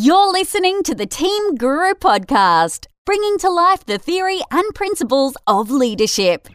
You're listening to the Team Guru podcast, bringing to life the theory and principles of leadership.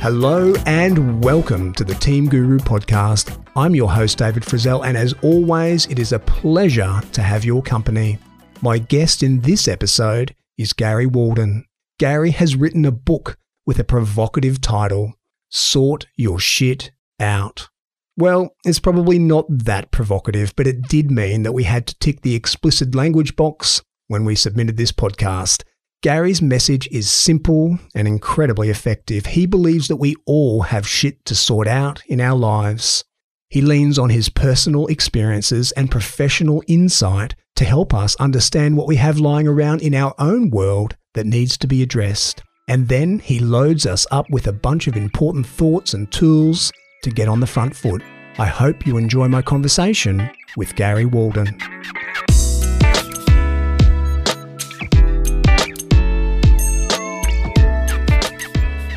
Hello and welcome to the Team Guru podcast. I'm your host, David Frizzell, and as always, it is a pleasure to have your company. My guest in this episode is Gary Walden. Gary has written a book with a provocative title Sort Your Shit Out. Well, it's probably not that provocative, but it did mean that we had to tick the explicit language box when we submitted this podcast. Gary's message is simple and incredibly effective. He believes that we all have shit to sort out in our lives. He leans on his personal experiences and professional insight to help us understand what we have lying around in our own world that needs to be addressed. And then he loads us up with a bunch of important thoughts and tools to get on the front foot. I hope you enjoy my conversation with Gary Walden.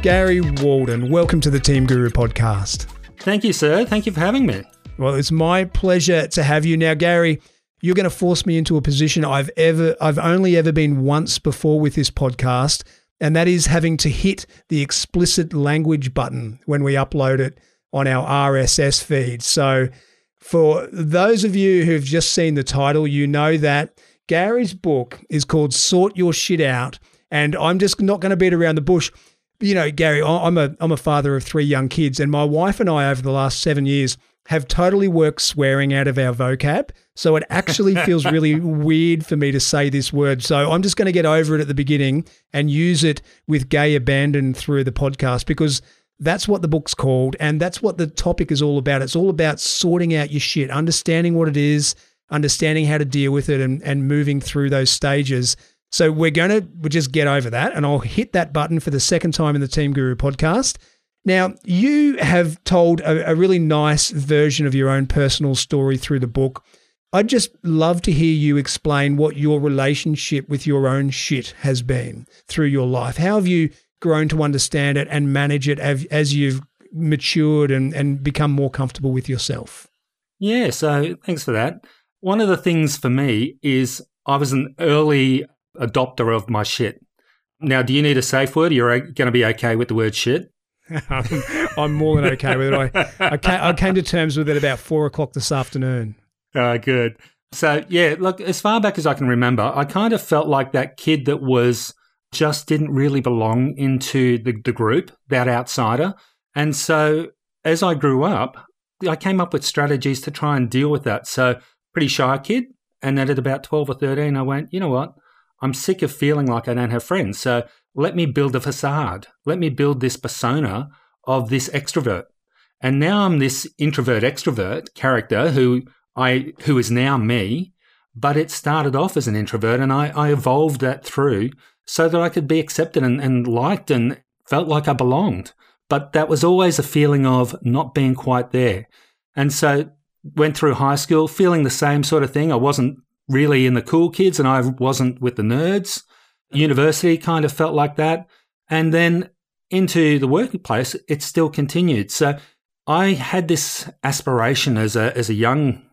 Gary Walden, welcome to the Team Guru podcast. Thank you, sir. Thank you for having me. Well, it's my pleasure to have you now, Gary. You're going to force me into a position I've ever I've only ever been once before with this podcast, and that is having to hit the explicit language button when we upload it on our RSS feed. So, for those of you who've just seen the title, you know that Gary's book is called Sort Your Shit Out. And I'm just not going to beat around the bush. You know, Gary, I'm a, I'm a father of three young kids, and my wife and I, over the last seven years, have totally worked swearing out of our vocab. So it actually feels really weird for me to say this word. So I'm just going to get over it at the beginning and use it with gay abandon through the podcast because that's what the book's called, and that's what the topic is all about. It's all about sorting out your shit, understanding what it is, understanding how to deal with it, and, and moving through those stages. So we're going to we'll just get over that, and I'll hit that button for the second time in the Team Guru podcast. Now, you have told a, a really nice version of your own personal story through the book. I'd just love to hear you explain what your relationship with your own shit has been through your life. How have you grown to understand it and manage it as, as you've matured and, and become more comfortable with yourself? Yeah, so thanks for that. One of the things for me is I was an early adopter of my shit. Now, do you need a safe word? You're going to be okay with the word shit? I'm more than okay with it. I, I, came, I came to terms with it about four o'clock this afternoon. Uh, good. So, yeah, look, as far back as I can remember, I kind of felt like that kid that was just didn't really belong into the, the group, that outsider. And so as I grew up, I came up with strategies to try and deal with that. So, pretty shy kid. And then at about 12 or 13, I went, you know what? I'm sick of feeling like I don't have friends. So, let me build a facade. Let me build this persona of this extrovert. And now I'm this introvert extrovert character who I who is now me, but it started off as an introvert and I, I evolved that through so that I could be accepted and, and liked and felt like I belonged. But that was always a feeling of not being quite there. And so went through high school feeling the same sort of thing. I wasn't really in the cool kids and I wasn't with the nerds. University kind of felt like that. And then into the workplace, it still continued. So I had this aspiration as a, as a young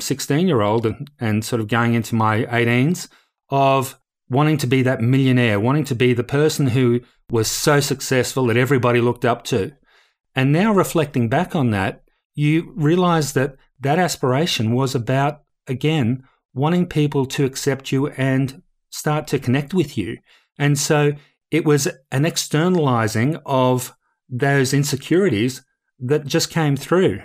16 year old and, and sort of going into my 18s of wanting to be that millionaire, wanting to be the person who was so successful that everybody looked up to. And now reflecting back on that, you realize that that aspiration was about, again, wanting people to accept you and start to connect with you. And so it was an externalizing of those insecurities that just came through.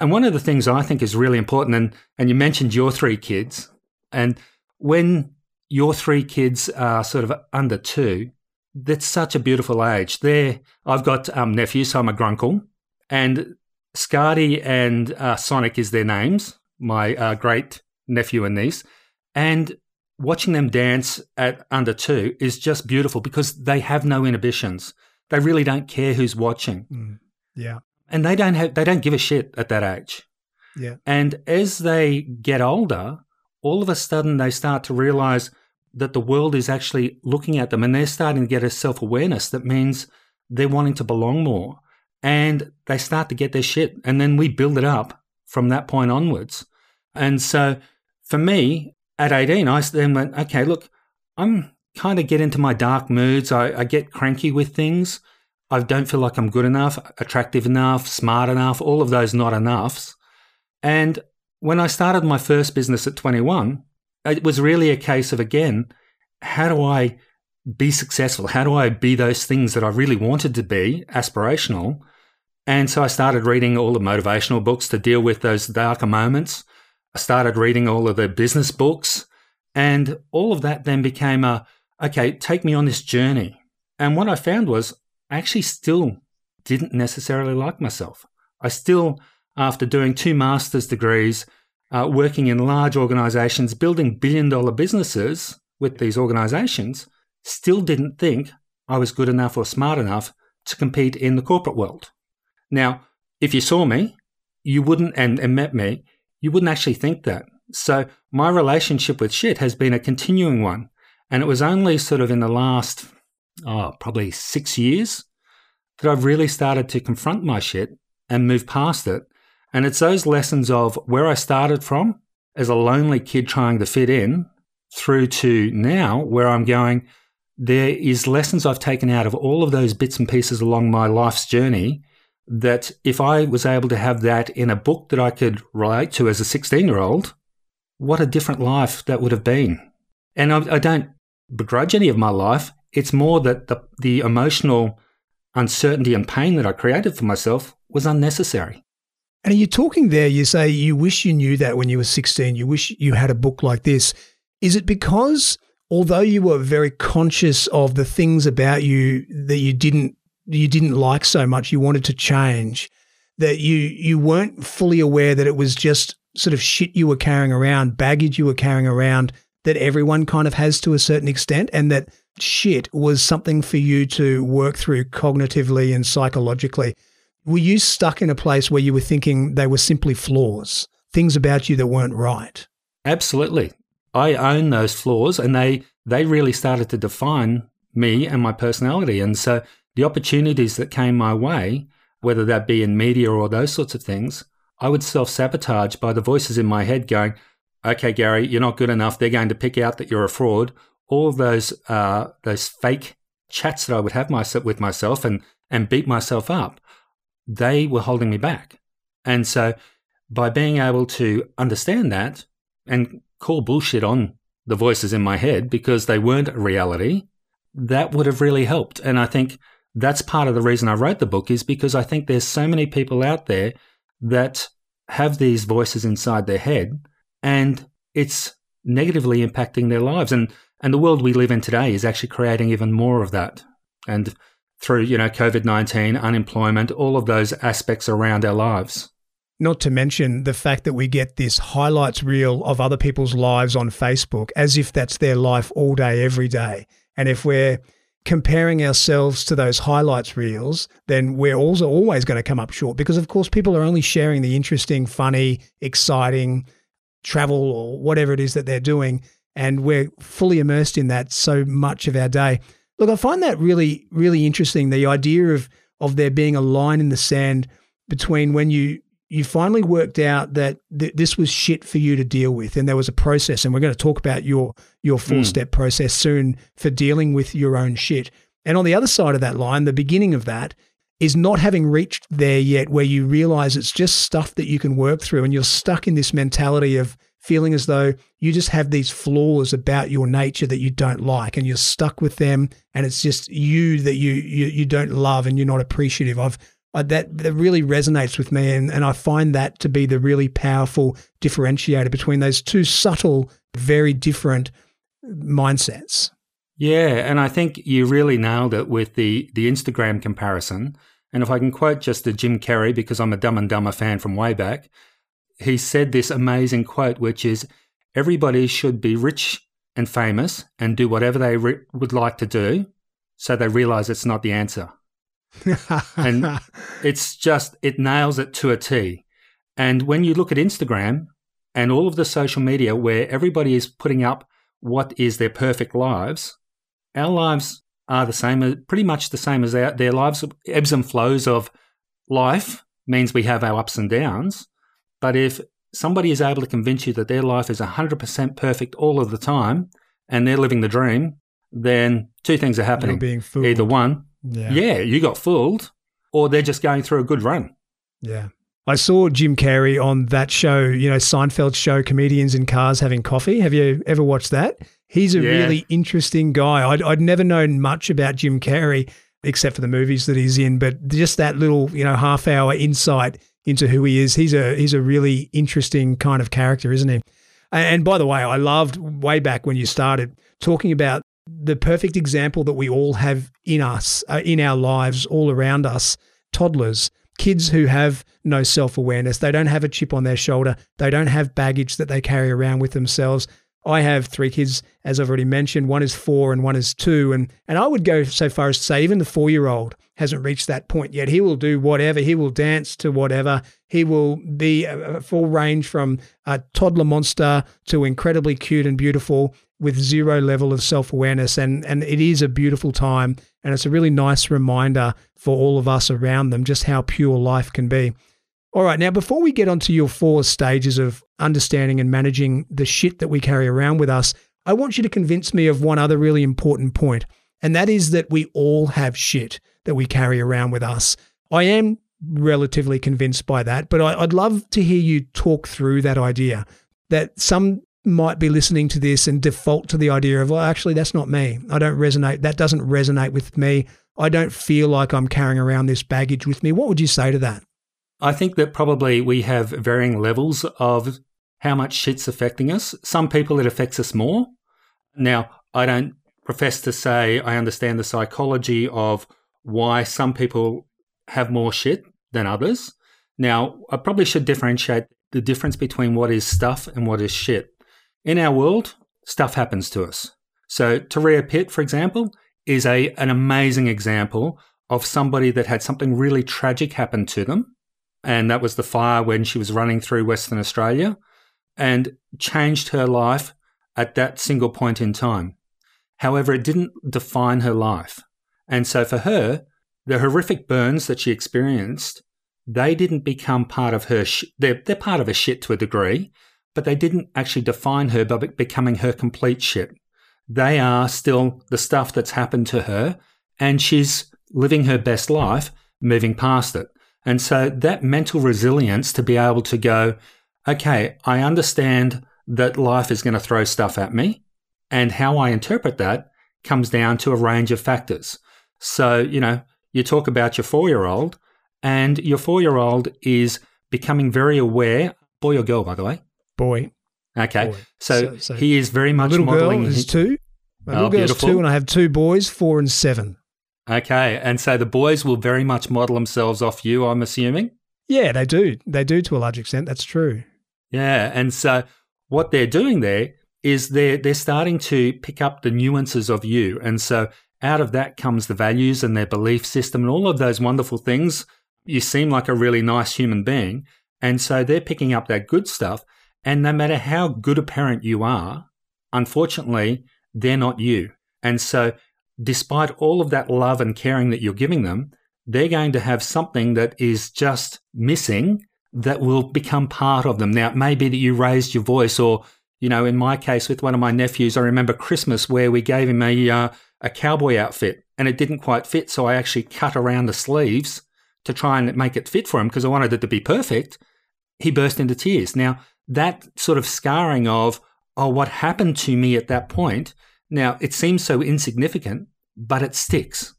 And one of the things I think is really important, and, and you mentioned your three kids, and when your three kids are sort of under two, that's such a beautiful age. There, I've got um, nephews, so I'm a grunkle, and Scardy and uh, Sonic is their names, my uh, great nephew and niece. And watching them dance at under two is just beautiful because they have no inhibitions. They really don't care who's watching. Mm, yeah. And they don't have they don't give a shit at that age. Yeah. And as they get older, all of a sudden they start to realize that the world is actually looking at them and they're starting to get a self awareness that means they're wanting to belong more. And they start to get their shit. And then we build it up from that point onwards. And so for me, at 18, I then went, okay, look, I'm kind of get into my dark moods. I, I get cranky with things. I don't feel like I'm good enough, attractive enough, smart enough, all of those not enoughs. And when I started my first business at 21, it was really a case of, again, how do I be successful? How do I be those things that I really wanted to be, aspirational? And so I started reading all the motivational books to deal with those darker moments. I started reading all of the business books. And all of that then became a, okay, take me on this journey. And what I found was I actually still didn't necessarily like myself. I still, after doing two master's degrees, uh, working in large organizations, building billion dollar businesses with these organizations, still didn't think I was good enough or smart enough to compete in the corporate world. Now, if you saw me, you wouldn't, and, and met me, you wouldn't actually think that. So my relationship with shit has been a continuing one. And it was only sort of in the last, oh, probably six years that I've really started to confront my shit and move past it. And it's those lessons of where I started from as a lonely kid trying to fit in through to now where I'm going, there is lessons I've taken out of all of those bits and pieces along my life's journey that if I was able to have that in a book that I could relate to as a 16 year old, what a different life that would have been. And I, I, don't begrudge any of my life. It's more that the, the emotional uncertainty and pain that I created for myself was unnecessary. And are you talking there? You say you wish you knew that when you were 16, you wish you had a book like this. Is it because although you were very conscious of the things about you that you didn't you didn't like so much, you wanted to change, that you you weren't fully aware that it was just sort of shit you were carrying around, baggage you were carrying around that everyone kind of has to a certain extent, and that shit was something for you to work through cognitively and psychologically. Were you stuck in a place where you were thinking they were simply flaws, things about you that weren't right? Absolutely. I own those flaws and they they really started to define me and my personality. And so the opportunities that came my way, whether that be in media or those sorts of things, I would self sabotage by the voices in my head going, okay, Gary, you're not good enough. They're going to pick out that you're a fraud. All those, uh, those fake chats that I would have myself with myself and, and beat myself up, they were holding me back. And so by being able to understand that and call bullshit on the voices in my head because they weren't a reality, that would have really helped. And I think that's part of the reason I wrote the book is because I think there's so many people out there that have these voices inside their head and it's negatively impacting their lives. And, and the world we live in today is actually creating even more of that. And through, you know, COVID 19, unemployment, all of those aspects around our lives. Not to mention the fact that we get this highlights reel of other people's lives on Facebook as if that's their life all day, every day. And if we're comparing ourselves to those highlights reels, then we're also always going to come up short because, of course, people are only sharing the interesting, funny, exciting travel or whatever it is that they're doing. And we're fully immersed in that so much of our day. Look, I find that really, really interesting. The idea of of there being a line in the sand between when you you finally worked out that th- this was shit for you to deal with and there was a process and we're going to talk about your your four step mm. process soon for dealing with your own shit and on the other side of that line the beginning of that is not having reached there yet where you realize it's just stuff that you can work through and you're stuck in this mentality of feeling as though you just have these flaws about your nature that you don't like and you're stuck with them and it's just you that you you, you don't love and you're not appreciative of uh, that that really resonates with me, and, and I find that to be the really powerful differentiator between those two subtle, very different mindsets. Yeah, and I think you really nailed it with the the Instagram comparison. And if I can quote just the Jim Carrey, because I'm a Dumb and Dumber fan from way back, he said this amazing quote, which is, "Everybody should be rich and famous and do whatever they re- would like to do, so they realize it's not the answer." and it's just, it nails it to a T. And when you look at Instagram and all of the social media where everybody is putting up what is their perfect lives, our lives are the same, uh, pretty much the same as our, their lives. Ebbs and flows of life means we have our ups and downs. But if somebody is able to convince you that their life is 100% perfect all of the time and they're living the dream, then two things are happening. You're being fooled. Either one, Yeah. yeah, you got fooled, or they're just going through a good run. Yeah. I saw Jim Carrey on that show, you know, Seinfeld's show, Comedians in Cars Having Coffee. Have you ever watched that? He's a Yeah. really interesting guy. I'd, I'd never known much about Jim Carrey except for the movies that he's in, but just that little, you know, half hour insight into who he is. He's a he's a really interesting kind of character, isn't he? And by the way, I loved way back when you started talking about the perfect example that we all have in us, uh, in our lives, all around us toddlers, kids who have no self awareness. They don't have a chip on their shoulder. They don't have baggage that they carry around with themselves. I have three kids, as I've already mentioned. One is four and one is two. And, and I would go so far as to say, even the four year old hasn't reached that point yet. He will do whatever, he will dance to whatever. He will be a a full range from a toddler monster to incredibly cute and beautiful with zero level of self awareness. And, and it is a beautiful time. And it's a really nice reminder for all of us around them just how pure life can be. All right, now before we get onto your four stages of understanding and managing the shit that we carry around with us, I want you to convince me of one other really important point, and that is that we all have shit that we carry around with us. I am relatively convinced by that, but I, I'd love to hear you talk through that idea that some might be listening to this and default to the idea of, well, actually, that's not me. I don't resonate. That doesn't resonate with me. I don't feel like I'm carrying around this baggage with me. What would you say to that? I think that probably we have varying levels of how much shit's affecting us. Some people it affects us more. Now, I don't profess to say I understand the psychology of why some people have more shit than others. Now, I probably should differentiate the difference between what is stuff and what is shit. In our world, stuff happens to us. So, Turia Pitt, for example, is a an amazing example of somebody that had something really tragic happen to them and that was the fire when she was running through Western Australia and changed her life at that single point in time. However, it didn't define her life. And so for her, the horrific burns that she experienced, they didn't become part of her, sh- they're, they're part of her shit to a degree, but they didn't actually define her by becoming her complete shit. They are still the stuff that's happened to her, and she's living her best life, moving past it. And so that mental resilience to be able to go, okay, I understand that life is going to throw stuff at me. And how I interpret that comes down to a range of factors. So, you know, you talk about your four year old, and your four year old is becoming very aware, boy or girl, by the way. Boy. Okay. Boy. So, So- so he is very much little girl modeling. is his- two. My Oh, little girl's beautiful. two, and I have two boys, four and seven. Okay. And so the boys will very much model themselves off you, I'm assuming. Yeah, they do. They do to a large extent. That's true. Yeah, and so what they're doing there is they're they're starting to pick up the nuances of you, and so out of that comes the values and their belief system and all of those wonderful things. You seem like a really nice human being, and so they're picking up that good stuff. And no matter how good a parent you are, unfortunately, they're not you. And so, despite all of that love and caring that you're giving them, they're going to have something that is just missing that will become part of them. Now, it may be that you raised your voice, or, you know, in my case with one of my nephews, I remember Christmas where we gave him a, uh, a cowboy outfit and it didn't quite fit. So I actually cut around the sleeves to try and make it fit for him because I wanted it to be perfect. He burst into tears. Now, that sort of scarring of, oh, what happened to me at that point? Now, it seems so insignificant, but it sticks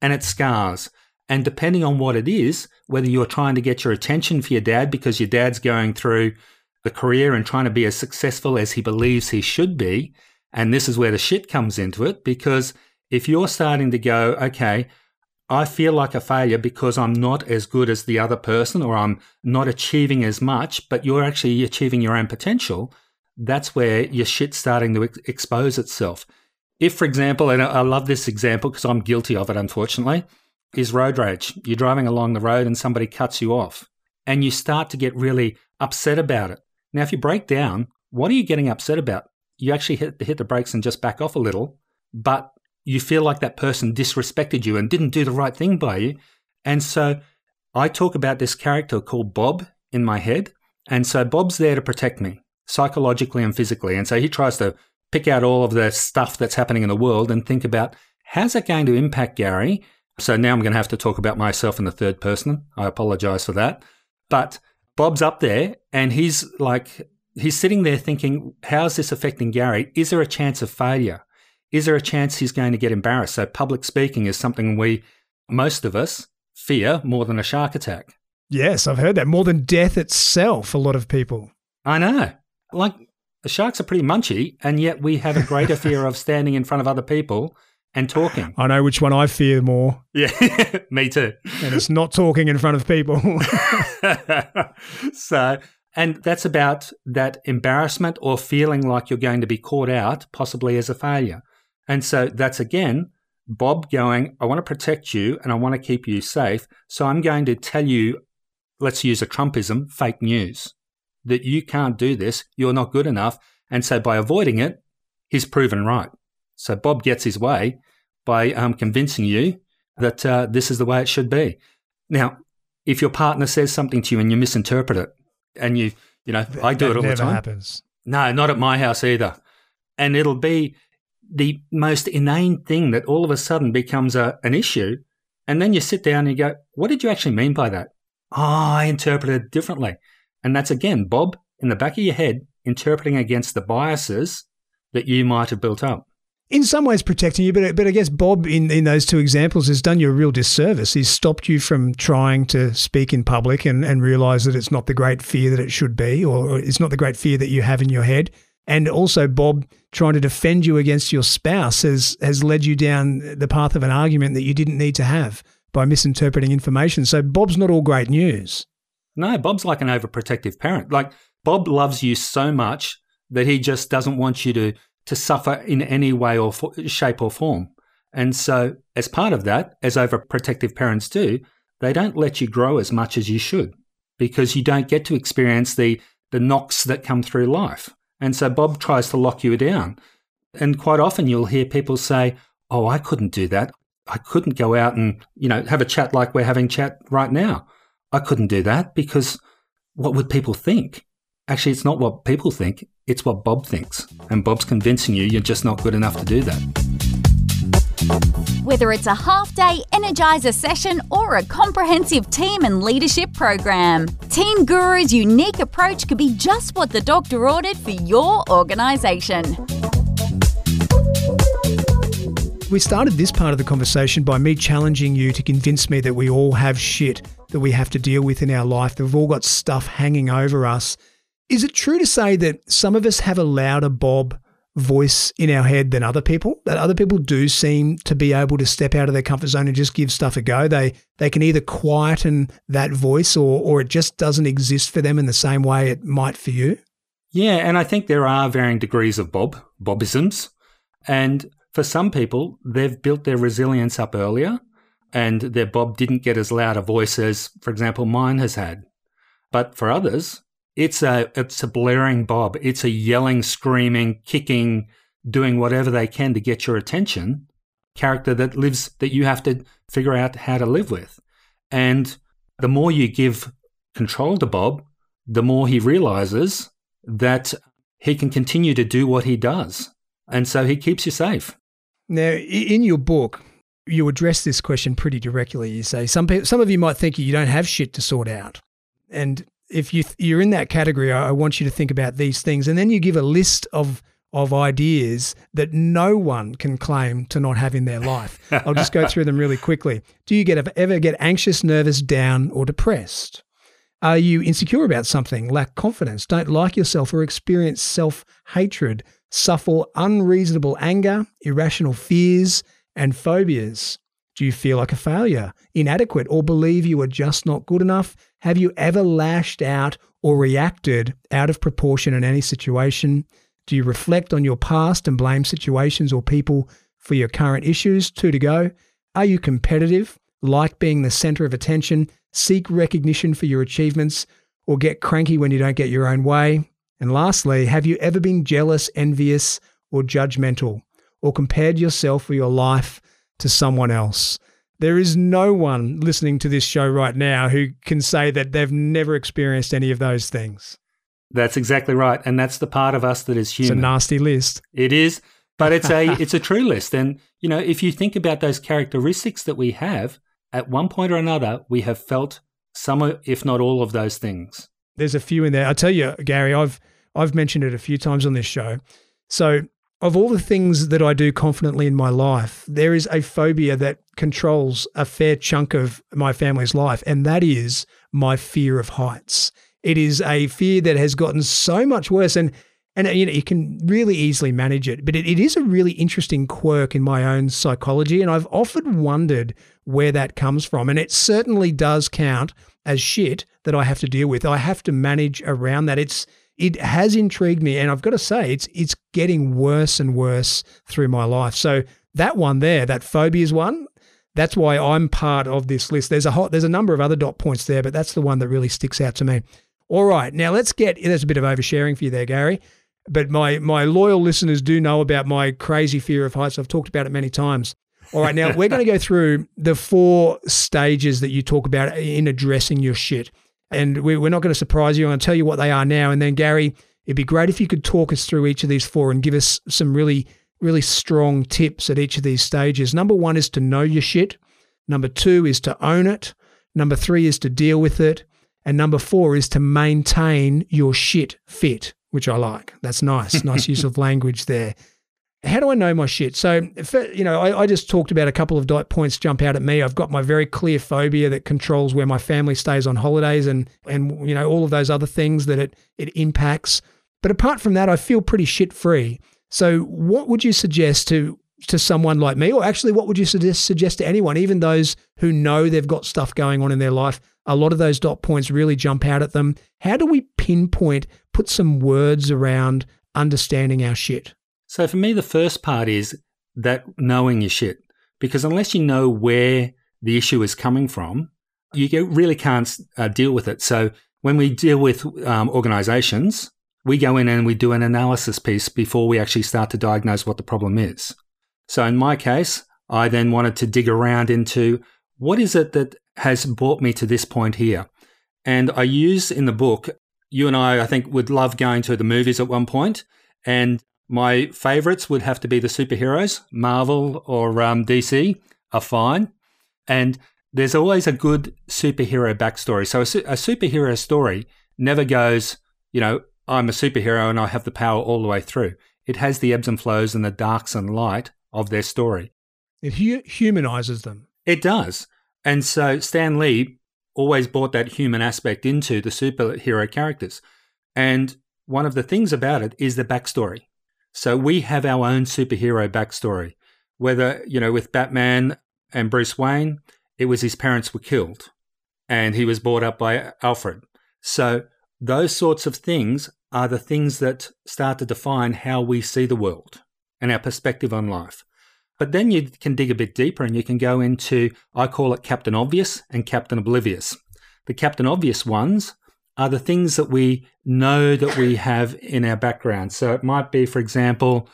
and it scars. And depending on what it is, whether you're trying to get your attention for your dad because your dad's going through the career and trying to be as successful as he believes he should be, and this is where the shit comes into it, because if you're starting to go, okay, I feel like a failure because I'm not as good as the other person or I'm not achieving as much, but you're actually achieving your own potential, that's where your shit's starting to ex- expose itself. If, for example, and I love this example because I'm guilty of it, unfortunately, is road rage. You're driving along the road and somebody cuts you off and you start to get really upset about it. Now, if you break down, what are you getting upset about? You actually hit, hit the brakes and just back off a little, but you feel like that person disrespected you and didn't do the right thing by you. And so I talk about this character called Bob in my head. And so Bob's there to protect me psychologically and physically. And so he tries to pick out all of the stuff that's happening in the world and think about how's it going to impact Gary? So now I'm going to have to talk about myself in the third person. I apologize for that. But Bob's up there and he's like, he's sitting there thinking, how's this affecting Gary? Is there a chance of failure? Is there a chance he's going to get embarrassed? So public speaking is something we, most of us, fear more than a shark attack. Yes, I've heard that. More than death itself, a lot of people. I know. Like, the sharks are pretty munchy, and yet we have a greater fear of standing in front of other people and talking. I know which one I fear more. Yeah, me too. And it's not talking in front of people. so, and that's about that embarrassment or feeling like you're going to be caught out, possibly as a failure. And so that's again Bob going, I want to protect you and I want to keep you safe. So I'm going to tell you, let's use a Trumpism, fake news, that you can't do this. You're not good enough. And so by avoiding it, he's proven right. So Bob gets his way by um, convincing you that uh, this is the way it should be. Now, if your partner says something to you and you misinterpret it, and you, you know, I do it all the time. happens. No, not at my house either. And it'll be the most inane thing that all of a sudden becomes a, an issue. And then you sit down and you go, what did you actually mean by that? Oh, I interpreted it differently. And that's again, Bob, in the back of your head, interpreting against the biases that you might have built up. In some ways, protecting you, but but I guess Bob, in, in those two examples, has done you a real disservice. He's stopped you from trying to speak in public and, and realize that it's not the great fear that it should be, or it's not the great fear that you have in your head. And also, Bob trying to defend you against your spouse has has led you down the path of an argument that you didn't need to have by misinterpreting information. So Bob's not all great news. No, Bob's like an overprotective parent. Like Bob loves you so much that he just doesn't want you to to suffer in any way or shape or form. And so, as part of that, as overprotective parents do, they don't let you grow as much as you should because you don't get to experience the the knocks that come through life. And so Bob tries to lock you down. And quite often you'll hear people say, "Oh, I couldn't do that. I couldn't go out and, you know, have a chat like we're having chat right now. I couldn't do that because what would people think?" Actually, it's not what people think, it's what Bob thinks. And Bob's convincing you you're just not good enough to do that. Whether it's a half day Energizer session or a comprehensive team and leadership program, Team Guru's unique approach could be just what the doctor ordered for your organisation. We started this part of the conversation by me challenging you to convince me that we all have shit that we have to deal with in our life, that we've all got stuff hanging over us. Is it true to say that some of us have a louder Bob voice in our head than other people? That other people do seem to be able to step out of their comfort zone and just give stuff a go. They they can either quieten that voice or or it just doesn't exist for them in the same way it might for you. Yeah, and I think there are varying degrees of Bob, Bobisms. And for some people, they've built their resilience up earlier and their Bob didn't get as loud a voice as, for example, mine has had. But for others, it's a it's a blaring Bob. It's a yelling, screaming, kicking, doing whatever they can to get your attention character that lives that you have to figure out how to live with. And the more you give control to Bob, the more he realizes that he can continue to do what he does. And so he keeps you safe. Now, in your book, you address this question pretty directly. You say some people, some of you might think you don't have shit to sort out, and if you you're in that category, I want you to think about these things, and then you give a list of of ideas that no one can claim to not have in their life. I'll just go through them really quickly. Do you get ever get anxious, nervous, down, or depressed? Are you insecure about something, lack confidence, don't like yourself, or experience self hatred, suffer unreasonable anger, irrational fears, and phobias? Do you feel like a failure, inadequate, or believe you are just not good enough? Have you ever lashed out or reacted out of proportion in any situation? Do you reflect on your past and blame situations or people for your current issues? Two to go. Are you competitive, like being the center of attention, seek recognition for your achievements, or get cranky when you don't get your own way? And lastly, have you ever been jealous, envious, or judgmental, or compared yourself or your life to someone else? There is no one listening to this show right now who can say that they've never experienced any of those things. That's exactly right, and that's the part of us that is human. It's a nasty list. It is, but it's a it's a true list. And you know, if you think about those characteristics that we have, at one point or another, we have felt some, if not all, of those things. There's a few in there. I tell you, Gary, I've I've mentioned it a few times on this show. So, of all the things that I do confidently in my life, there is a phobia that controls a fair chunk of my family's life, and that is my fear of heights. It is a fear that has gotten so much worse, and and you know you can really easily manage it. But it, it is a really interesting quirk in my own psychology, and I've often wondered where that comes from. And it certainly does count as shit that I have to deal with. I have to manage around that. It's it has intrigued me, and I've got to say it's it's getting worse and worse through my life. So that one there, that phobias one, that's why I'm part of this list. There's a hot, there's a number of other dot points there, but that's the one that really sticks out to me. All right, now let's get. There's a bit of oversharing for you there, Gary. But my my loyal listeners do know about my crazy fear of heights. I've talked about it many times. All right, now we're going to go through the four stages that you talk about in addressing your shit. And we're not going to surprise you. I'm going to tell you what they are now. And then, Gary, it'd be great if you could talk us through each of these four and give us some really, really strong tips at each of these stages. Number one is to know your shit. Number two is to own it. Number three is to deal with it. And number four is to maintain your shit fit, which I like. That's nice. nice use of language there. How do I know my shit? So, you know, I, I, just talked about a couple of dot points jump out at me. I've got my very clear phobia that controls where my family stays on holidays and, and you know, all of those other things that it, it impacts. But apart from that, I feel pretty shit free. So, what would you suggest to to someone like me, or actually, what would you suggest, suggest to anyone, even those who know they've got stuff going on in their life? A lot of those dot points really jump out at them. How do we pinpoint, put some words around understanding our shit? So for me, the first part is that knowing your shit, because unless you know where the issue is coming from, you really can't uh, deal with it. So when we deal with um, organizations, we go in and we do an analysis piece before we actually start to diagnose what the problem is. So in my case, I then wanted to dig around into what is it that has brought me to this point here. And I use in the book, you and I, I think, would love going to the movies at one point, And my favorites would have to be the superheroes, Marvel or um, DC are fine. And there's always a good superhero backstory. So a, su- a superhero story never goes, you know, I'm a superhero and I have the power all the way through. It has the ebbs and flows and the darks and light of their story. It hu- humanizes them. It does. And so Stan Lee always brought that human aspect into the superhero characters. And one of the things about it is the backstory. So we have our own superhero backstory. Whether, you know, with Batman and Bruce Wayne, it was his parents were killed and he was brought up by Alfred. So those sorts of things are the things that start to define how we see the world and our perspective on life. But then you can dig a bit deeper and you can go into, I call it Captain Obvious and Captain Oblivious. The Captain Obvious ones are the things that we know that we have in our background. So it might be, for example,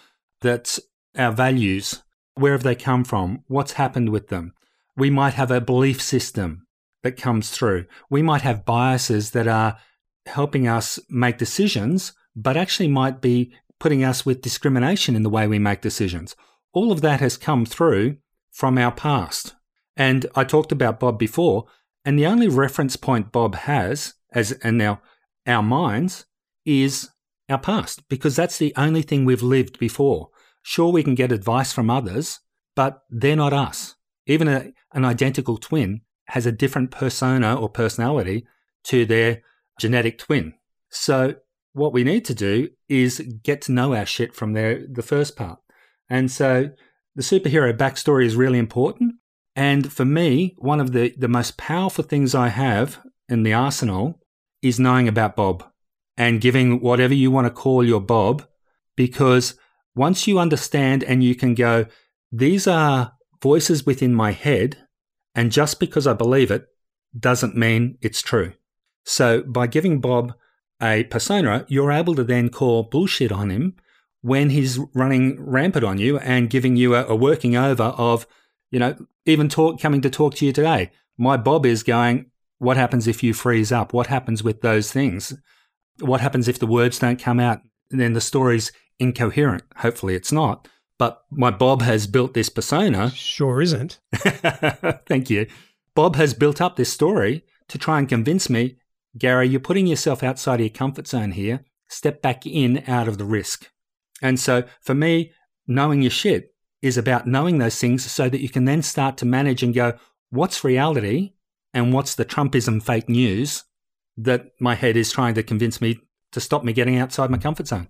that our values, where have they come from? What's happened with them? We might have a belief system that comes through. We might have biases that are helping us make decisions, but actually might be putting us with discrimination in the way we make decisions. All of that has come through from our past. And I talked about Bob before, and the only reference point Bob has, as and now our minds, is our past, because that's the only thing we've lived before. Sure, we can get advice from others, but they're not us. Even a, an identical twin has a different persona or personality to their genetic twin. So what we need to do is get to know our shit from their, the first part. And so the superhero backstory is really important. And for me, one of the, the most powerful things I have in the arsenal is knowing about Bob and giving whatever you want to call your Bob, because once you understand and you can go, these are voices within my head, and just because I believe it doesn't mean it's true. So by giving Bob a persona, you're able to then call bullshit on him when he's running rampant on you and giving you a, a working over of You know, even talk coming to talk to you today, my Bob is going, what happens if you freeze up? What happens with those things? What happens if the words don't come out? And then the story's incoherent. Hopefully it's not. But my Bob has built this persona. Sure isn't. Thank you. Bob has built up this story to try and convince me, Gary, you're putting yourself outside of your comfort zone here. Step back in out of the risk. And so for me, knowing your shit is about knowing those things so that you can then start to manage and go, what's reality and what's the Trumpism fake news that my head is trying to convince me to stop me getting outside my comfort zone.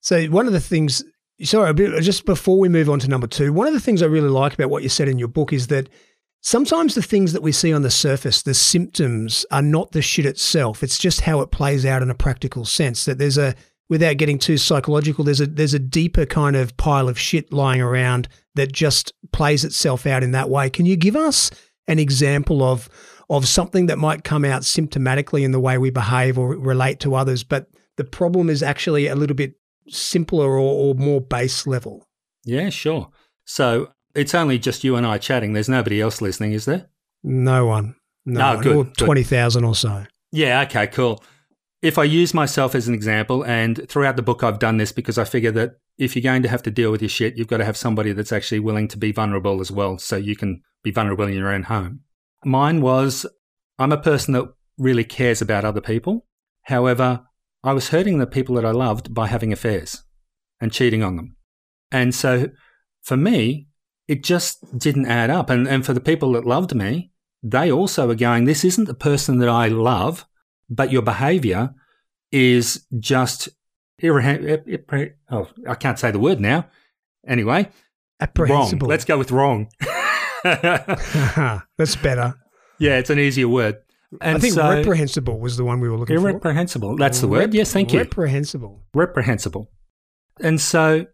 So one of the things, sorry, just before we move on to number two, one of the things I really like about what you said in your book is that sometimes the things that we see on the surface, the symptoms, are not the shit itself. It's just how it plays out in a practical sense. That there's a without getting too psychological, there's a there's a deeper kind of pile of shit lying around that just plays itself out in that way. Can you give us an example of of something that might come out symptomatically in the way we behave or relate to others, but the problem is actually a little bit simpler or, or more base level? Yeah, sure. So it's only just you and I chatting. There's nobody else listening, is there? No one. No, oh, good, or good. 20,000 or so. Yeah, okay, cool if I use myself as an example, and throughout the book, I've done this because I figure that if you're going to have to deal with your shit, you've got to have somebody that's actually willing to be vulnerable as well, so you can be vulnerable in your own home. Mine was I'm a person that really cares about other people. However, I was hurting the people that I loved by having affairs and cheating on them. And so for me, it just didn't add up. And, and for the people that loved me, they also were going, This isn't the person that I love but your behavior is just irre- oh, I can't say the word now. Anyway, wrong. Let's go with wrong. That's better. Yeah, it's an easier word. And I think so, reprehensible was the one we were looking irreprehensible. for. Irreprehensible. That's the Rep- word. Yes, thank you. Reprehensible. Reprehensible. And so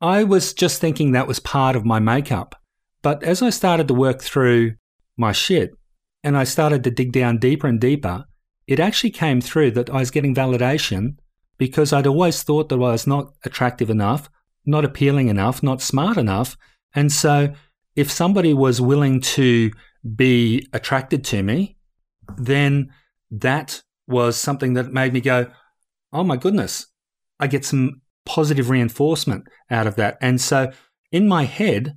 I was just thinking that was part of my makeup. But as I started to work through my shit and I started to dig down deeper and deeper, it actually came through that I was getting validation because I'd always thought that I was not attractive enough, not appealing enough, not smart enough. And so if somebody was willing to be attracted to me, then that was something that made me go, oh my goodness, I get some positive reinforcement out of that. And so in my head,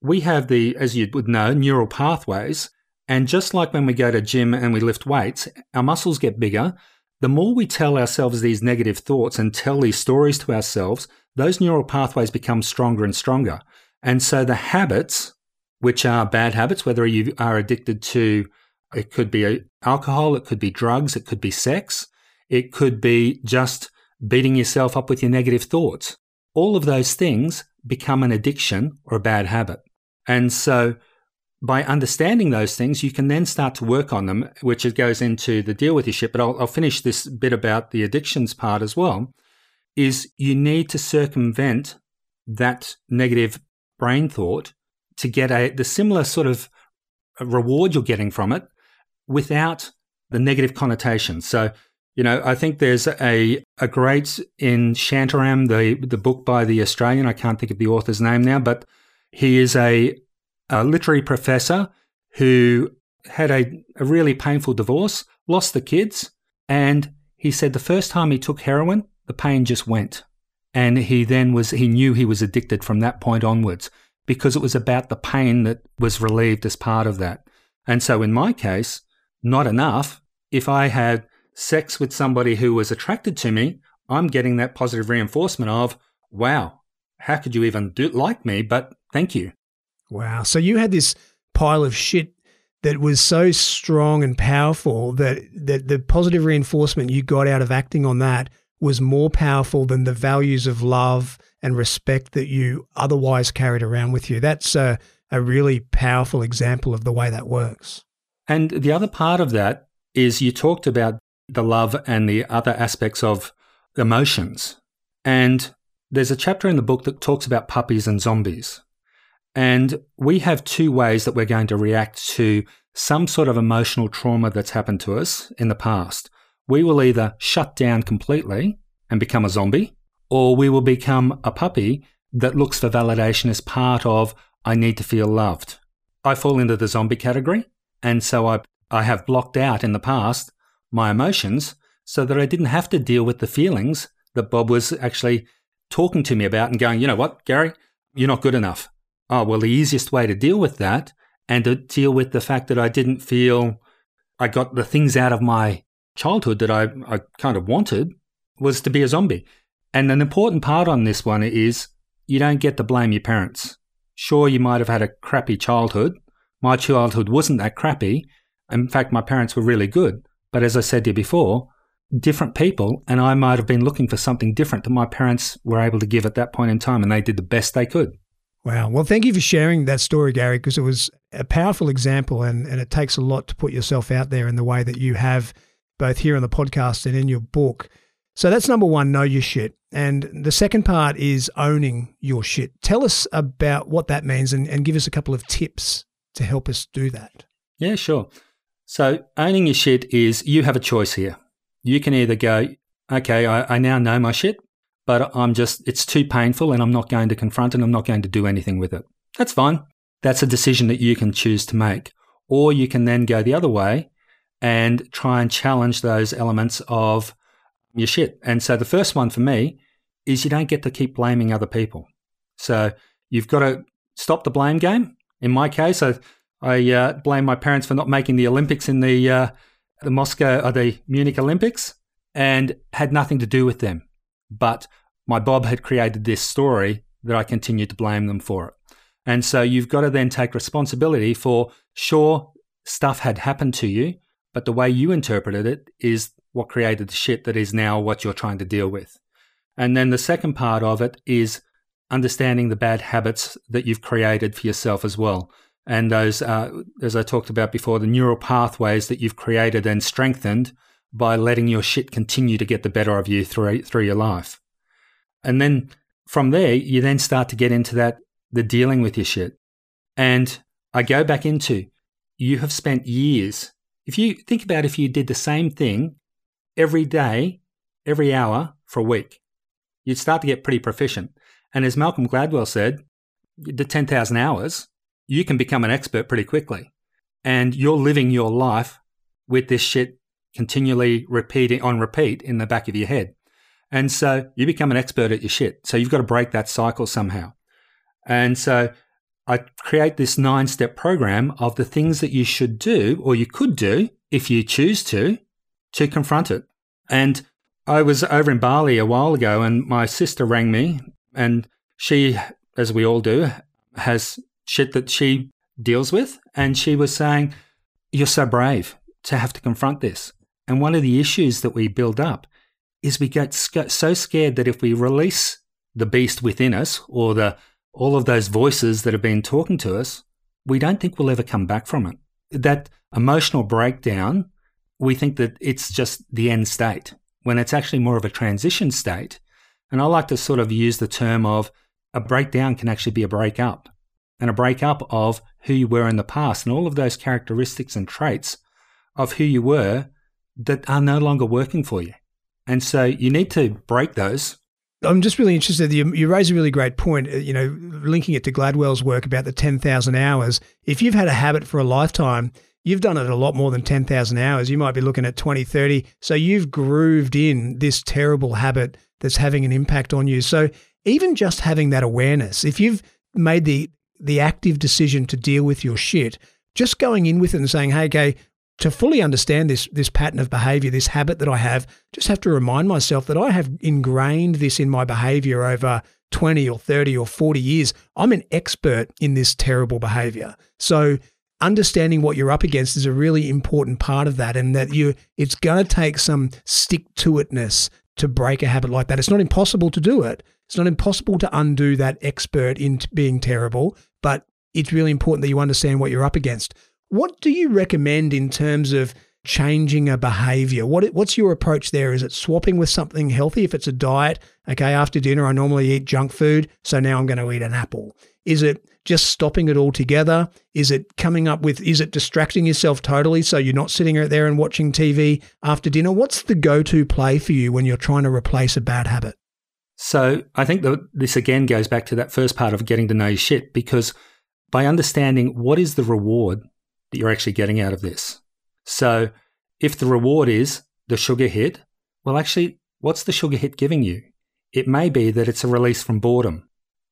we have the, as you would know, neural pathways and just like when we go to gym and we lift weights, our muscles get bigger. The more we tell ourselves these negative thoughts and tell these stories to ourselves, those neural pathways become stronger and stronger. And so the habits, which are bad habits, whether you are addicted to, it could be alcohol, it could be drugs, it could be sex, it could be just beating yourself up with your negative thoughts. All of those things become an addiction or a bad habit. And so by understanding those things, you can then start to work on them, which it goes into the deal with your shit. But I'll, I'll finish this bit about the addictions part as well. Is you need to circumvent that negative brain thought to get a the similar sort of reward you're getting from it without the negative connotation. So, you know, I think there's a a great in Shantaram, the the book by the Australian. I can't think of the author's name now, but he is a a literary professor who had a, a really painful divorce, lost the kids, and he said the first time he took heroin, the pain just went. And he then was, he knew he was addicted from that point onwards because it was about the pain that was relieved as part of that. And so in my case, not enough. If I had sex with somebody who was attracted to me, I'm getting that positive reinforcement of, wow, how could you even do like me? But thank you. Wow. So you had this pile of shit that was so strong and powerful that, that the positive reinforcement you got out of acting on that was more powerful than the values of love and respect that you otherwise carried around with you. That's a, a really powerful example of the way that works. And the other part of that is you talked about the love and the other aspects of emotions. And there's a chapter in the book that talks about puppies and zombies. And we have two ways that we're going to react to some sort of emotional trauma that's happened to us in the past. We will either shut down completely and become a zombie, or we will become a puppy that looks for validation as part of, I need to feel loved. I fall into the zombie category. And so I, I have blocked out in the past my emotions so that I didn't have to deal with the feelings that Bob was actually talking to me about and going, you know what, Gary, you're not good enough. Oh, well, the easiest way to deal with that and to deal with the fact that I didn't feel I got the things out of my childhood that I, I kind of wanted was to be a zombie. And an important part on this one is you don't get to blame your parents. Sure, you might have had a crappy childhood. My childhood wasn't that crappy. In fact, my parents were really good. But as I said to you before, different people, and I might have been looking for something different that my parents were able to give at that point in time, and they did the best they could. Wow. Well, thank you for sharing that story, Gary, because it was a powerful example, and, and it takes a lot to put yourself out there in the way that you have, both here on the podcast and in your book. So that's number one, know your shit. And the second part is owning your shit. Tell us about what that means and, and give us a couple of tips to help us do that. Yeah, sure. So owning your shit is you have a choice here. You can either go, okay, I, I now know my shit, but I'm just, it's too painful and I'm not going to confront it. I'm not going to do anything with it. That's fine. That's a decision that you can choose to make. Or you can then go the other way and try and challenge those elements of your shit. And so the first one for me is you don't get to keep blaming other people. So you've got to stop the blame game. In my case, I, I uh, blame my parents for not making the Olympics in the uh, the Moscow or the Munich Olympics, and had nothing to do with them. But my Bob had created this story that I continued to blame them for it. And so you've got to then take responsibility for sure stuff had happened to you, but the way you interpreted it is what created the shit that is now what you're trying to deal with. And then the second part of it is understanding the bad habits that you've created for yourself as well. And those, uh, as I talked about before, the neural pathways that you've created and strengthened by letting your shit continue to get the better of you through, through your life. And then from there, you then start to get into that, the dealing with your shit. And I go back into, you have spent years. If you think about if you did the same thing every day, every hour for a week, you'd start to get pretty proficient. And as Malcolm Gladwell said, the 10,000 hours, you can become an expert pretty quickly. And you're living your life with this shit continually repeating on repeat in the back of your head. And so you become an expert at your shit. So you've got to break that cycle somehow. And so I create this nine step program of the things that you should do or you could do if you choose to, to confront it. And I was over in Bali a while ago and my sister rang me and she, as we all do, has shit that she deals with. And she was saying, You're so brave to have to confront this. And one of the issues that we build up is we get so scared that if we release the beast within us or the all of those voices that have been talking to us, we don't think we'll ever come back from it. That emotional breakdown, we think that it's just the end state when it's actually more of a transition state. And I like to sort of use the term of a breakdown can actually be a breakup and a breakup of who you were in the past and all of those characteristics and traits of who you were that are no longer working for you. And so you need to break those. I'm just really interested. You, you raise a really great point, uh, you know, linking it to Gladwell's work about the 10,000 hours. If you've had a habit for a lifetime, you've done it a lot more than 10,000 hours. You might be looking at 20, 30. So you've grooved in this terrible habit that's having an impact on you. So even just having that awareness, if you've made the the active decision to deal with your shit, just going in with it and saying, hey, okay, to fully understand this this pattern of behavior, this habit that I have, just have to remind myself that I have ingrained this in my behavior over 20 or 30 or 40 years. I'm an expert in this terrible behavior. So understanding what you're up against is a really important part of that and that you it's going to take some stick to itness to break a habit like that. It's not impossible to do it. It's not impossible to undo that expert in being terrible, but it's really important that you understand what you're up against. What do you recommend in terms of changing a behavior? What what's your approach there? Is it swapping with something healthy? If it's a diet, okay, after dinner I normally eat junk food, so now I'm going to eat an apple. Is it just stopping it altogether? Is it coming up with is it distracting yourself totally so you're not sitting out there and watching TV after dinner? What's the go-to play for you when you're trying to replace a bad habit? So, I think that this again goes back to that first part of getting to know your shit because by understanding what is the reward that you're actually getting out of this. So if the reward is the sugar hit, well, actually, what's the sugar hit giving you? It may be that it's a release from boredom.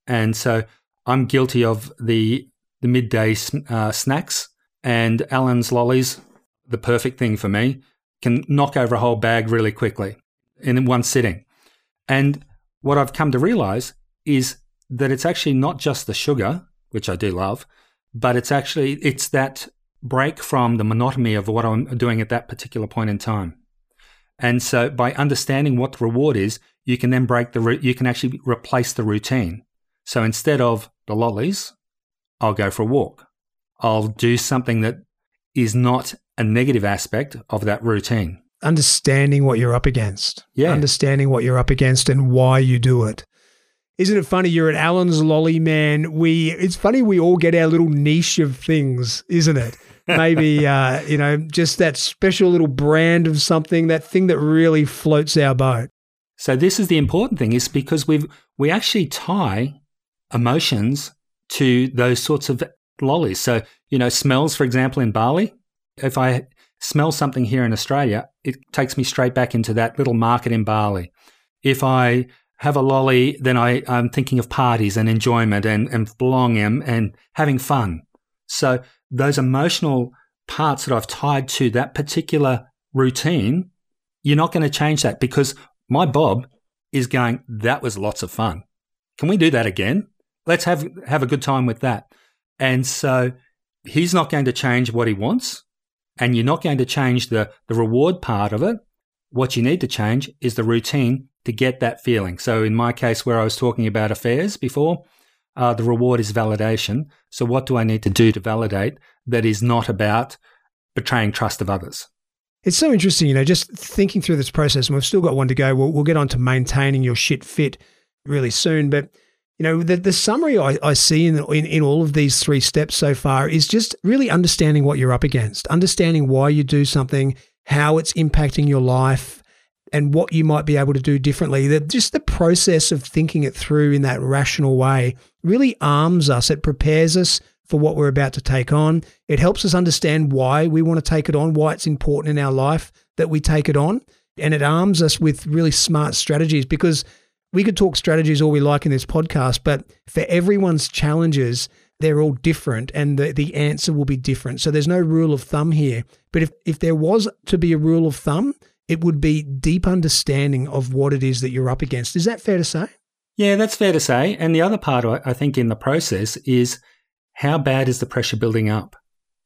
And so I'm guilty of the, the midday uh, snacks and Allen's lollies, the perfect thing for me, can knock over a whole bag really quickly in one sitting. And what I've come to realize is that it's actually not just the sugar, which I do love, but it's actually it's that break from the monotony of what I'm doing at that particular point in time. And so by understanding what the reward is, you can then break the you can actually replace the routine. So instead of the lollies, I'll go for a walk. I'll do something that is not a negative aspect of that routine. Understanding what you're up against. Yeah. Understanding what you're up against and why you do it. Isn't it funny? You're at Allen's Lolly Man. We it's funny we all get our little niche of things, isn't it? Maybe uh, you know, just that special little brand of something, that thing that really floats our boat. So this is the important thing, is because we've we actually tie emotions to those sorts of lollies. So, you know, smells, for example, in Bali, if I smell something here in Australia, it takes me straight back into that little market in Bali. If I have a lolly, then I, I'm thinking of parties and enjoyment and, and belonging and, and having fun. So those emotional parts that I've tied to that particular routine, you're not going to change that because my Bob is going, that was lots of fun. Can we do that again? Let's have, have a good time with that. And so he's not going to change what he wants and you're not going to change the, the reward part of it. What you need to change is the routine to get that feeling. So in my case, where I was talking about affairs before, uh, the reward is validation. So what do I need to do to validate that is not about betraying trust of others? It's so interesting, you know, just thinking through this process, and we've still got one to go. We'll, we'll get on to maintaining your shit fit really soon. But, you know, the, the summary I, I see in, in, in all of these three steps so far is just really understanding what you're up against, understanding why you do something, how it's impacting your life, and what you might be able to do differently. The, just the process of thinking it through in that rational way really arms us, it prepares us for what we're about to take on. It helps us understand why we want to take it on, why it's important in our life that we take it on. And it arms us with really smart strategies because we could talk strategies all we like in this podcast, but for everyone's challenges, they're all different and the, the answer will be different. So there's no rule of thumb here. But if, if there was to be a rule of thumb, it would be deep understanding of what it is that you're up against. Is that fair to say? Yeah, that's fair to say. And the other part, I think, in the process is how bad is the pressure building up?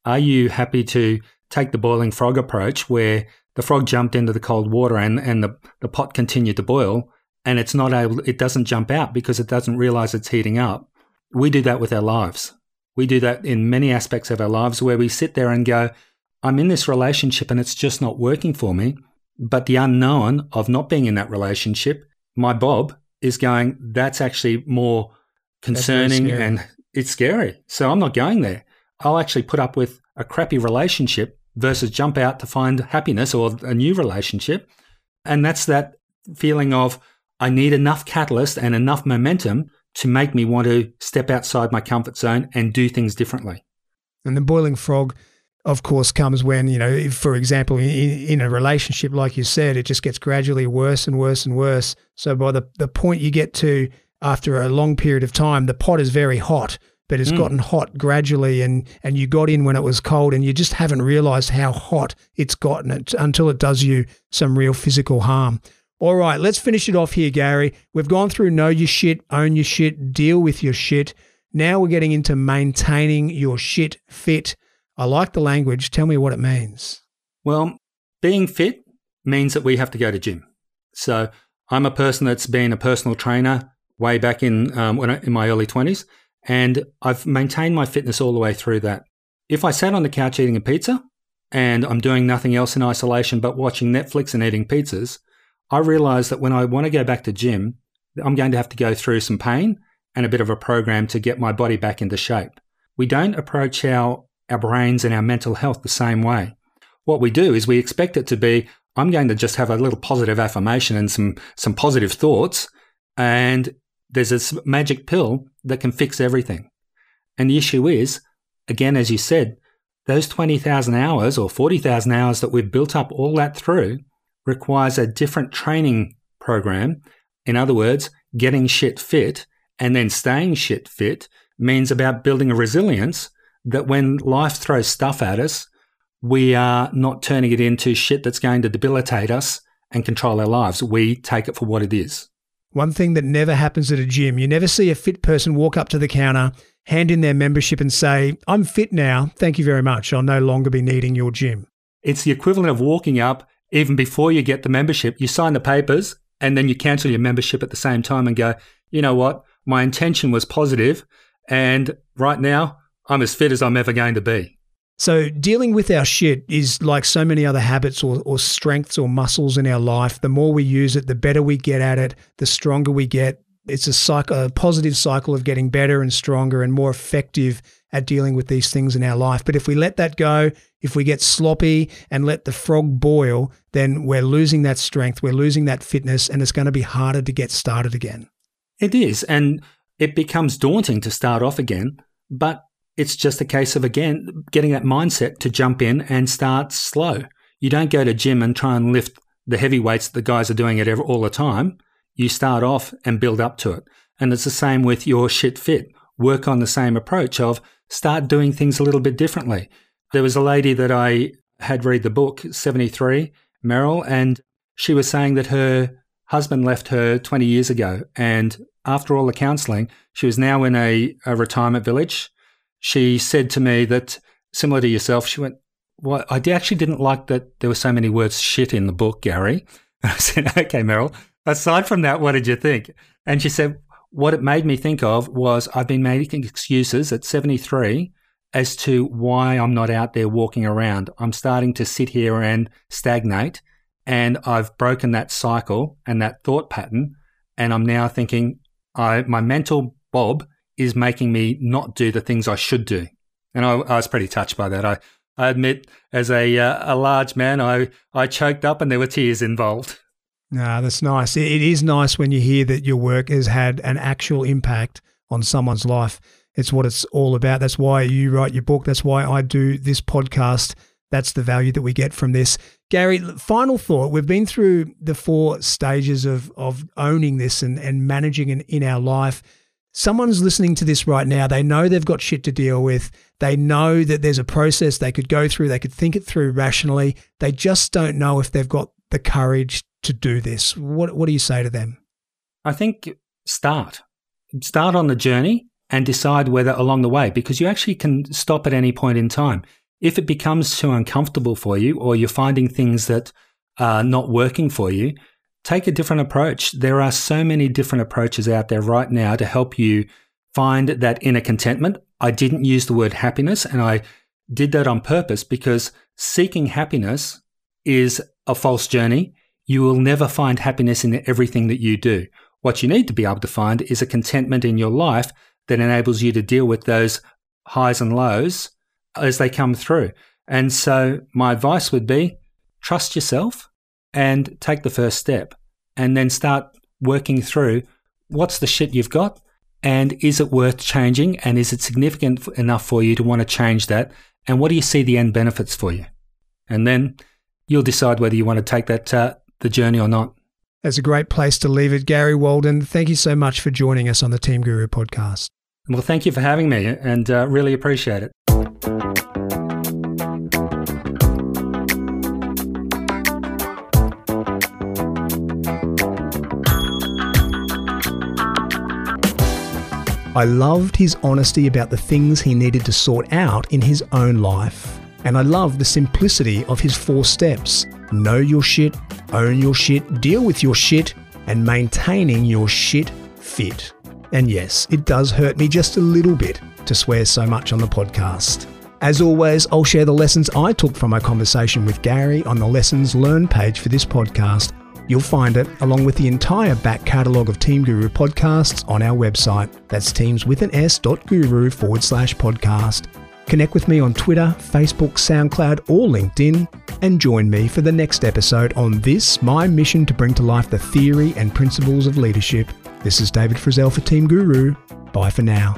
Are you happy to take the boiling frog approach where the frog jumped into the cold water and, and the, the pot continued to boil and it's not able, it doesn't jump out because it doesn't realize it's heating up? We do that with our lives. We do that in many aspects of our lives where we sit there and go, I'm in this relationship and it's just not working for me. But the unknown of not being in that relationship, my Bob is going, that's actually more concerning and it's scary. So I'm not going there. I'll actually put up with a crappy relationship versus jump out to find happiness or a new relationship. And that's that feeling of I need enough catalyst and enough momentum to make me want to step outside my comfort zone and do things differently. And the boiling frog, of course, comes when, you know, if, for example, in, in, a relationship, like you said, it just gets gradually worse and worse and worse. So by the, the point you get to after a long period of time, the pot is very hot, but it's mm. gotten hot gradually, and and you got in when it was cold, and you just haven't realised how hot it's gotten it until it does you some real physical harm. All right, let's finish it off here, Gary. We've gone through know your shit, own your shit, deal with your shit. Now we're getting into maintaining your shit fit. I like the language. Tell me what it means. Well, being fit means that we have to go to gym. So I'm a person that's been a personal trainer way back in um, when I, in my early 20s, and I've maintained my fitness all the way through that. If I sat on the couch eating a pizza and I'm doing nothing else in isolation but watching Netflix and eating pizzas, I realize that when I want to go back to gym, I'm going to have to go through some pain and a bit of a program to get my body back into shape. We don't approach our, our brains and our mental health the same way. What we do is we expect it to be, I'm going to just have a little positive affirmation and some, some positive thoughts. And there's this magic pill that can fix everything. And the issue is, again, as you said, those 20,000 hours or 40,000 hours that we've built up all that through requires a different training program. In other words, getting shit fit and then staying shit fit means about building a resilience that when life throws stuff at us, we are not turning it into shit that's going to debilitate us and control our lives. We take it for what it is. One thing that never happens at a gym, you never see a fit person walk up to the counter, hand in their membership, and say, I'm fit now. Thank you very much. I'll no longer be needing your gym. It's the equivalent of walking up even before you get the membership. You sign the papers and then you cancel your membership at the same time and go, you know what? My intention was positive, And right now, I'm as fit as I'm ever going to be. So, dealing with our shit is like so many other habits or, or strengths or muscles in our life. The more we use it, the better we get at it, the stronger we get. It's a, cycle, a positive cycle of getting better and stronger and more effective at dealing with these things in our life. But if we let that go, if we get sloppy and let the frog boil, then we're losing that strength, we're losing that fitness, and it's going to be harder to get started again. It is. And it becomes daunting to start off again. But it's just a case of, again, getting that mindset to jump in and start slow. You don't go to gym and try and lift the heavy weights that the guys are doing it all the time. You start off and build up to it. And it's the same with your shit fit. Work on the same approach of start doing things a little bit differently. There was a lady that I had read the book, 73, Merrill, and she was saying that her husband left her 20 years ago. And after all the counseling, she was now in a, a retirement village she said to me that, similar to yourself, she went, well, I actually didn't like that there were so many words shit in the book, Gary. And I said, okay, Meryl, aside from that, what did you think? And she said, what it made me think of was I've been making excuses at 73 as to why I'm not out there walking around. I'm starting to sit here and stagnate. And I've broken that cycle and that thought pattern. And I'm now thinking, I, my mental Bob is making me not do the things I should do. And I, I was pretty touched by that. I, I admit, as a uh, a large man, I I choked up and there were tears involved. Nah, that's nice. It is nice when you hear that your work has had an actual impact on someone's life. It's what it's all about. That's why you write your book. That's why I do this podcast. That's the value that we get from this. Gary, final thought. We've been through the four stages of of owning this and, and managing it in our life someone's listening to this right now, they know they've got shit to deal with. They know that there's a process they could go through, they could think it through rationally. They just don't know if they've got the courage to do this. What, what do you say to them? I think start. Start on the journey and decide whether along the way, because you actually can stop at any point in time. If it becomes too uncomfortable for you or you're finding things that are not working for you, take a different approach. There are so many different approaches out there right now to help you find that inner contentment. I didn't use the word happiness and I did that on purpose because seeking happiness is a false journey. You will never find happiness in everything that you do. What you need to be able to find is a contentment in your life that enables you to deal with those highs and lows as they come through. And so my advice would be trust yourself and take the first step and then start working through what's the shit you've got and is it worth changing and is it significant enough for you to want to change that and what do you see the end benefits for you? And then you'll decide whether you want to take that uh, the journey or not. That's a great place to leave it gary walden. Thank you so much for joining us on the team guru podcast. Well thank you for having me and uh, really appreciate it I loved his honesty about the things he needed to sort out in his own life. And I love the simplicity of his four steps know your shit, own your shit, deal with your shit, and maintaining your shit fit. And yes, it does hurt me just a little bit to swear so much on the podcast. As always, I'll share the lessons I took from my conversation with Gary on the Lessons Learned page for this podcast You'll find it along with the entire back catalogue of Team Guru podcasts on our website. That's teams with an S dot guru forward slash podcast. Connect with me on Twitter, Facebook, SoundCloud, or LinkedIn, and join me for the next episode on this, my mission to bring to life the theory and principles of leadership. This is David Frizzell for Team Guru. Bye for now.